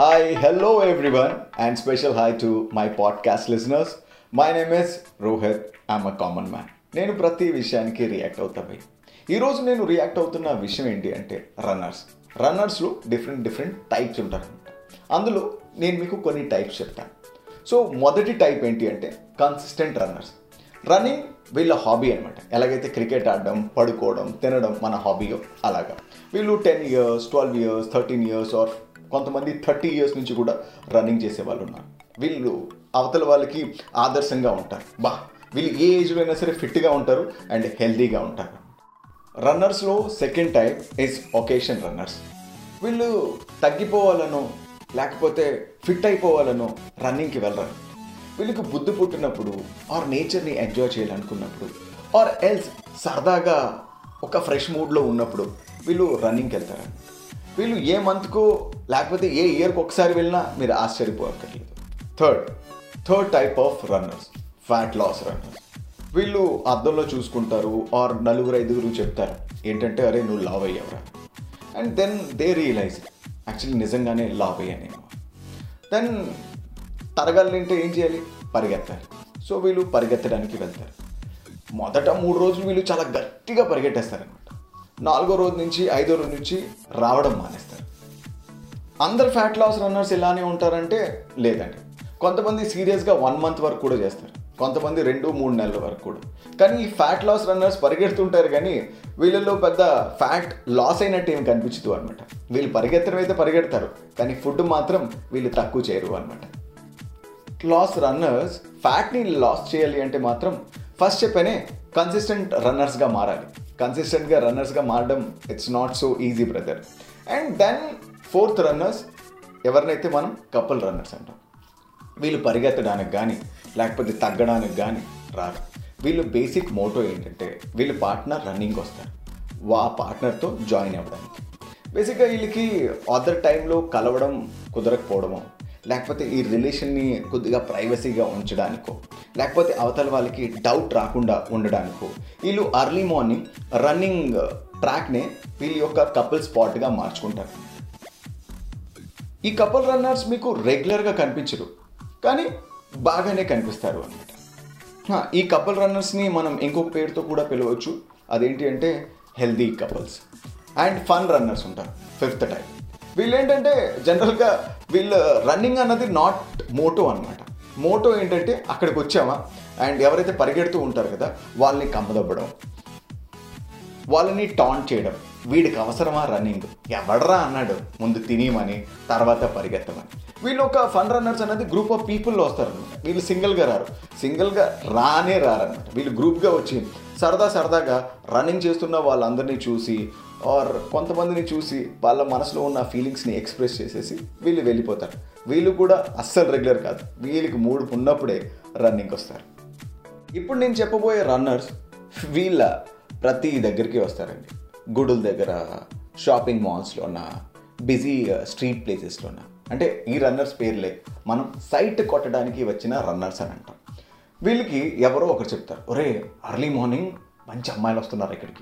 Hi, hello everyone, and special hi to my podcast listeners. My name is Rohit I'm a common man నేను ప్రతి విషయానికి react అవుతాను ఈరోజు నేను react అవుతున్న విషయం ఏంటి అంటే రన్నర్స్ రన్నర్స్లో డిఫరెంట్ డిఫరెంట్ టైప్స్ ఉంటారనమాట అందులో నేను మీకు కొన్ని టైప్స్ చెప్తాను. సో మొదటి టైప్ ఏంటి అంటే కన్సిస్టెంట్ రన్నర్స్ రన్నింగ్ వీళ్ళ హాబీ అనమాట ఎలాగైతే క్రికెట్ ఆడడం పడుకోవడం తినడం మన హాబీయో అలాగా. వీళ్ళు ten years twelve years thirteen years or కొంతమంది థర్టీ ఇయర్స్ నుంచి కూడా రన్నింగ్ చేసే వాళ్ళు ఉన్నారు. వీళ్ళు అవతల వాళ్ళకి ఆదర్శంగా ఉంటారు. బా వీళ్ళు ఏ ఏజ్లో అయినా సరే ఫిట్గా ఉంటారు అండ్ హెల్దీగా ఉంటారు. రన్నర్స్లో second type is occasion runners. వీళ్ళు తగ్గిపోవాలనో లేకపోతే ఫిట్ అయిపోవాలనో రన్నింగ్కి వెళ్ళరు. వీళ్ళకి బుద్ధి పుట్టినప్పుడు ఆర్ నేచర్ని ఎంజాయ్ చేయాలనుకున్నప్పుడు ఆర్ ఎల్స్ సరదాగా ఒక ఫ్రెష్ మూడ్లో ఉన్నప్పుడు వీళ్ళు రన్నింగ్కి వెళ్తారు. వీళ్ళు ఏ మంత్కో లేకపోతే ఏ ఇయర్కి ఒకసారి వెళ్ళినా మీరు ఆశ్చర్యపోవక్కర్లేదు. Third third type of runners fat loss runners వీళ్ళు అద్దంలో చూసుకుంటారు ఆర్ నలుగురు ఐదుగురు చెప్తారు ఏంటంటే అరే నువ్వు లావ్ అయ్యావురా. And then they realise actually నిజంగానే లావ్ అయ్యా నేను. దెన్ తరగాలంటే ఏం చేయాలి? పరిగెత్తాలి. సో వీళ్ళు పరిగెత్తడానికి వెళ్తారు. మొదట మూడు రోజులు వీళ్ళు చాలా గట్టిగా పరిగెట్టేస్తారనమాట నాలుగో రోజు నుంచి ఐదో రోజు నుంచి రావడం మానేస్తారు. అందరు ఫ్యాట్ లాస్ రన్నర్స్ ఇలానే ఉంటారంటే లేదండి. కొంతమంది సీరియస్గా వన్ మంత్ వరకు కూడా చేస్తారు. కొంతమంది రెండు మూడు నెలల వరకు కూడా. కానీ ఈ ఫ్యాట్ లాస్ రన్నర్స్ పరిగెడుతుంటారు కానీ వీళ్ళలో పెద్ద ఫ్యాట్ లాస్ అయినట్టు ఏం కనిపించదు అనమాట వీళ్ళు పరిగెత్తడం అయితే పరిగెడతారు. కానీ ఫుడ్ మాత్రం వీళ్ళు తక్కువ చేయరు అనమాట లాస్ రన్నర్స్ ఫ్యాట్ని లాస్ చేయాలి అంటే మాత్రం ఫస్ట్ చెప్పనే కన్సిస్టెంట్ రన్నర్స్గా మారాలి. కన్సిస్టెంట్గా రన్నర్స్గా మారడం it's not so easy brother and then fourth runners ఎవరినైతే మనం కపుల్ రన్నర్స్ అంటాం? వీళ్ళు పరిగెత్తడానికి కానీ లేకపోతే తగ్గడానికి కానీ రారు. వీళ్ళు బేసిక్ మోటో ఏంటంటే వీళ్ళు పార్ట్నర్ రన్నింగ్ వస్తారు. వా పార్ట్నర్తో జాయిన్ అవ్వడానికి. బేసిక్గా వీళ్ళకి అదర్ టైంలో కలవడం కుదరకపోవడమో లేకపోతే ఈ రిలేషన్ని కొద్దిగా ప్రైవసీగా ఉంచడానికో లేకపోతే అవతల వాళ్ళకి డౌట్ రాకుండా ఉండడానికో వీళ్ళు అర్లీ మార్నింగ్ రన్నింగ్ ట్రాక్నే వీళ్ళ యొక్క కపుల్ స్పాట్గా మార్చుకుంటారు. ఈ కపుల్ రన్నర్స్ మీకు రెగ్యులర్గా కనిపించరు. కానీ బాగానే కనిపిస్తారు అనమాట ఈ కపుల్ రన్నర్స్ని మనం ఇంకొక పేరుతో కూడా పిలవచ్చు. అదేంటి అంటే healthy couples and fun runners ఉంటారు. ఫిఫ్త్ టైం వీళ్ళు ఏంటంటే జనరల్గా వీళ్ళు రన్నింగ్ అన్నది నాట్ మోటో అనమాట మోటో ఏంటంటే అక్కడికి వచ్చామా? అండ్ ఎవరైతే పరిగెడుతూ ఉంటారు కదా వాళ్ళని కమ్మదబ్బడం. వాళ్ళని టాన్ చేయడం. వీడికి అవసరమా రన్నింగ్? ఎవడరా అన్నాడు? ముందు తినేయమని తర్వాత పరిగెత్తమని. వీళ్ళు ఒక ఫన్ రన్నర్స్ అనేది గ్రూప్ ఆఫ్ పీపుల్లో వస్తారనమాట వీళ్ళు సింగిల్గా రారు. సింగిల్గా రానే రారనమాట వీళ్ళు గ్రూప్గా వచ్చి సరదా సరదాగా రన్నింగ్ చేస్తున్న వాళ్ళందరినీ చూసి ఆర్ కొంతమందిని చూసి వాళ్ళ మనసులో ఉన్న ఫీలింగ్స్ని ఎక్స్ప్రెస్ చేసేసి వీళ్ళు వెళ్ళిపోతారు. వీళ్ళు కూడా అస్సలు రెగ్యులర్ కాదు. వీళ్ళకి మూడు ఉన్నప్పుడే రన్నింగ్కి వస్తారు. ఇప్పుడు నేను చెప్పబోయే రన్నర్స్ వీళ్ళ ప్రతి దగ్గరికి వస్తారండి. గుడుల దగ్గర షాపింగ్ మాల్స్లోన బిజీ స్ట్రీట్ ప్లేసెస్లోన అంటే ఈ రన్నర్స్ పేర్లే. మనం సైట్ కొట్టడానికి వచ్చిన రన్నర్స్ అని అంటాం. వీళ్ళకి ఎవరో ఒకరు చెప్తారు ఒరే అర్లీ మార్నింగ్ మంచి అమ్మాయిలు వస్తున్నారు ఇక్కడికి.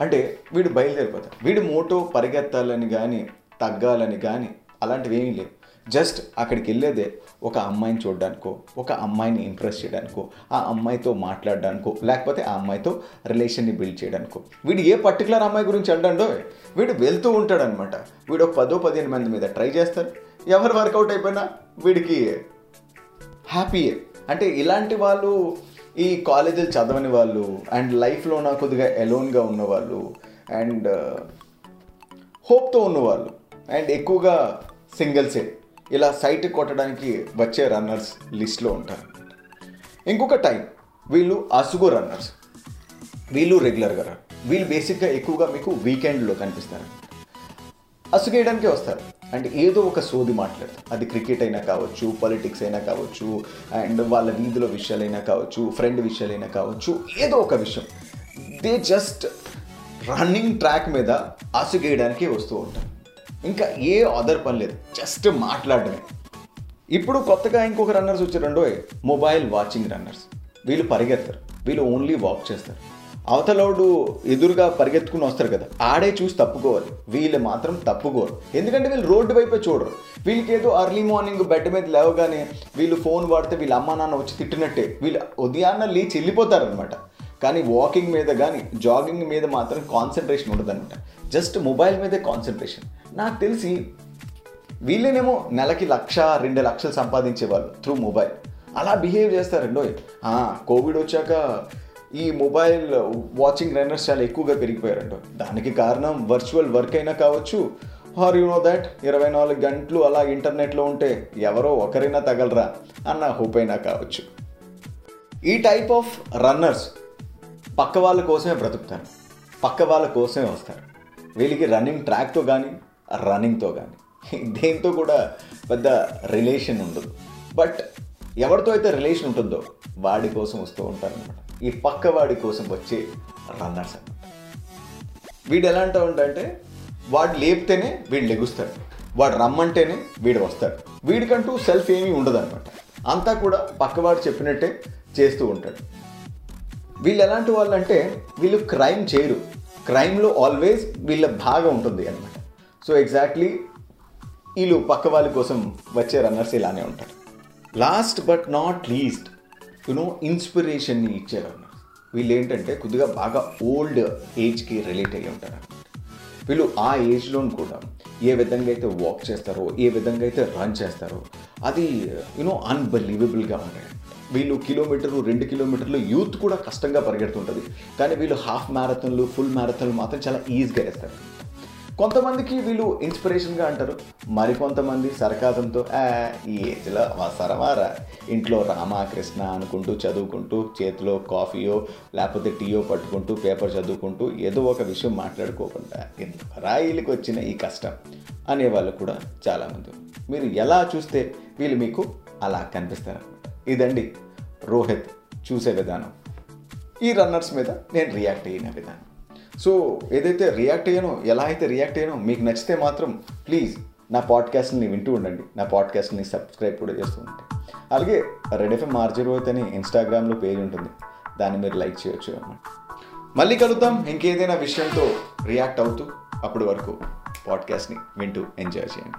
అంటే వీడు బయలుదేరిపోతాడు. వీడు మోటో పరిగెత్తాలని కానీ తగ్గాలని కానీ అలాంటివి ఏమీ లేవు. జస్ట్ అక్కడికి వెళ్ళేదే ఒక అమ్మాయిని చూడడానికో ఒక అమ్మాయిని ఇంప్రెస్ చేయడానికో ఆ అమ్మాయితో మాట్లాడడానికో లేకపోతే ఆ అమ్మాయితో రిలేషన్ని బిల్డ్ చేయడానికో. వీడు ఏ పర్టికులర్ అమ్మాయి గురించి అంటాడో వీడు వెళ్తూ ఉంటాడనమాట వీడు ఒక పదో పదిహేను మంది మీద ట్రై చేస్తారు. ఎవరు వర్కౌట్ అయిపోయినా వీడికి హ్యాపీయే అంటే ఇలాంటి వాళ్ళు ఈ కాలేజీలు చదవని వాళ్ళు అండ్ లైఫ్లో నా కొద్దిగా ఎలోన్గా ఉన్నవాళ్ళు అండ్ హోప్తో uh, ఉన్నవాళ్ళు అండ్ ఎక్కువగా సింగిల్సే ఇలా సైట్ కొట్టడానికి వచ్చే రన్నర్స్ లిస్ట్లో ఉంటారు. ఇంకొక టైం వీళ్ళు అసుగు రన్నర్స్ వీళ్ళు రెగ్యులర్గా రారు వీళ్ళు బేసిక్గా ఎక్కువగా మీకు వీకెండ్లో కనిపిస్తారు. అసుగేయడానికే వస్తారు. అండ్ ఏదో ఒక సోది మాట్లాడతారు. అది క్రికెట్ అయినా కావచ్చు పాలిటిక్స్ అయినా కావచ్చు అండ్ వాళ్ళ వీధిలో విషయాలైనా కావచ్చు ఫ్రెండ్ విషయాలైనా కావచ్చు ఏదో ఒక విషయం. దే జస్ట్ రన్నింగ్ ట్రాక్ మీద అసుగేయడానికి వస్తూ ఉంటారు. ఇంకా ఏ అదర్ పని లేదు. జస్ట్ మాట్లాడటమే ఇప్పుడు కొత్తగా ఇంకొక రన్నర్స్ వచ్చారండో మొబైల్ వాచింగ్ రన్నర్స్ వీళ్ళు పరిగెత్తారు. వీళ్ళు ఓన్లీ వాక్ చేస్తారు. అవతలోడు ఎదురుగా పరిగెత్తుకుని వస్తారు కదా. ఆడే చూసి తప్పుకోవాలి. వీళ్ళు మాత్రం తప్పుకోరు. ఎందుకంటే వీళ్ళు రోడ్డు వైపే చూడరు. వీళ్ళకి ఏదో అర్లీ మార్నింగ్ బెడ్ మీద లేవగానే వీళ్ళు ఫోన్ వాడితే వీళ్ళ అమ్మ నాన్న వచ్చి తిట్టినట్టే. వీళ్ళు ఉదయాన్న లేచి వెళ్ళిపోతారనమాట కానీ వాకింగ్ మీద కానీ జాగింగ్ మీద మాత్రం కాన్సన్ట్రేషన్ ఉండదన్నమాట. జస్ట్ మొబైల్ మీదే కాన్సన్ట్రేషన్ నాకు తెలిసి వీళ్ళేనేమో నెలకి లక్ష రెండు లక్షలు సంపాదించేవాళ్ళు త్రూ మొబైల్ అలా బిహేవ్ చేస్తారండో కోవిడ్ వచ్చాక ఈ మొబైల్ వాచింగ్ రన్నర్స్ చాలా ఎక్కువగా పెరిగిపోయారండో దానికి కారణం వర్చువల్ వర్క్ అయినా కావచ్చు. ఆర్ యు నో దాట్ ఇరవై నాలుగు గంటలు అలా ఇంటర్నెట్లో ఉంటే ఎవరో ఒకరైనా తగలరా అన్న హోప్ అయినా కావచ్చు. ఈ టైప్ ఆఫ్ రన్నర్స్ పక్క వాళ్ళ కోసమే బ్రతుకుతారు పక్క వాళ్ళ కోసమే వస్తారు వీళ్ళకి రన్నింగ్ ట్రాక్తో కానీ రన్నింగ్తో కానీ దేంతో కూడా పెద్ద రిలేషన్ ఉండదు. బట్ ఎవరితో అయితే రిలేషన్ ఉంటుందో వాడి కోసం వస్తూ ఉంటారనమాట ఈ పక్క వాడి కోసం వచ్చే రన్నర్స్ అనమాట వీడు ఎలా అంటూ ఉంటాడంటే వాడు లేపితేనే వీడు లెగుస్తాడు. వాడు రమ్మంటేనే వీడు వస్తాడు. వీడికంటూ సెల్ఫ్ ఏమీ ఉండదు అనమాట అంతా కూడా పక్కవాడు చెప్పినట్టే చేస్తూ ఉంటాడు. వీళ్ళు ఎలాంటి వాళ్ళు అంటే వీళ్ళు క్రైమ్ చేయరు. క్రైమ్లో ఆల్వేస్ వీళ్ళ భాగం ఉంటుంది అనమాట సో ఎగ్జాక్ట్లీ వీళ్ళు పక్క వాళ్ళ కోసం వచ్చే రన్నర్స్ ఇలానే ఉంటారు. Last but not least you know ఇన్స్పిరేషన్ని ఇచ్చే రన్నర్స్ వీళ్ళు ఏంటంటే కొద్దిగా బాగా ఓల్డ్ ఏజ్కి రిలేట్ అయ్యి ఉంటారు అనమాట వీళ్ళు ఆ ఏజ్లోని కూడా ఏ విధంగా అయితే వాక్ చేస్తారో ఏ విధంగా అయితే రన్ చేస్తారో అది యూనో అన్బిలీవబుల్గా ఉంటాయి. వీళ్ళు కిలోమీటర్లు రెండు కిలోమీటర్లు యూత్ కూడా కష్టంగా పరిగెడుతుంటుంది. కానీ వీళ్ళు హాఫ్ మ్యారథన్లు ఫుల్ మ్యారథాన్లు మాత్రం చాలా ఈజీగా వేస్తారు. కొంతమందికి వీళ్ళు ఇన్స్పిరేషన్గా అంటారు. మరికొంతమంది సరకాదంతో "ఆ, ఈ ఏజ్లో అవసరమారా ఇంట్లో రామకృష్ణ అనుకుంటూ చదువుకుంటూ చేతిలో కాఫీయో లేకపోతే టీయో పట్టుకుంటూ పేపర్ చదువుకుంటూ ఏదో ఒక విషయం మాట్లాడుకోకుండా ఎందుకు రాయిలకు వచ్చిన ఈ కష్టం? అనేవాళ్ళు కూడా చాలామంది. మీరు ఎలా చూస్తే వీళ్ళు మీకు అలా కనిపిస్తారు? ఇదండి రోహిత్ చూసే విధానం. ఈ రన్నర్స్ మీద నేను రియాక్ట్ అయిన విధానం. సో ఏదైతే రియాక్ట్ అయ్యానో ఎలా అయితే రియాక్ట్ అయ్యానో మీకు నచ్చితే మాత్రం ప్లీజ్ నా పాడ్కాస్ట్ని వింటూ ఉండండి. నా పాడ్కాస్ట్ని సబ్స్క్రైబ్ కూడా చేస్తూ ఉండండి. అలాగే రెడ్ ఎఫ్ఎం ఆర్జీ రోహిత్ అని ఇన్స్టాగ్రామ్లో పేజ్ ఉంటుంది. దాన్ని మీరు లైక్ చేయొచ్చు అన్నమాట మళ్ళీ కలుద్దాం. ఇంకేదైనా విషయంతో రియాక్ట్ అవుతూ అప్పటి వరకు పాడ్కాస్ట్ని వింటూ ఎంజాయ్ చేయండి.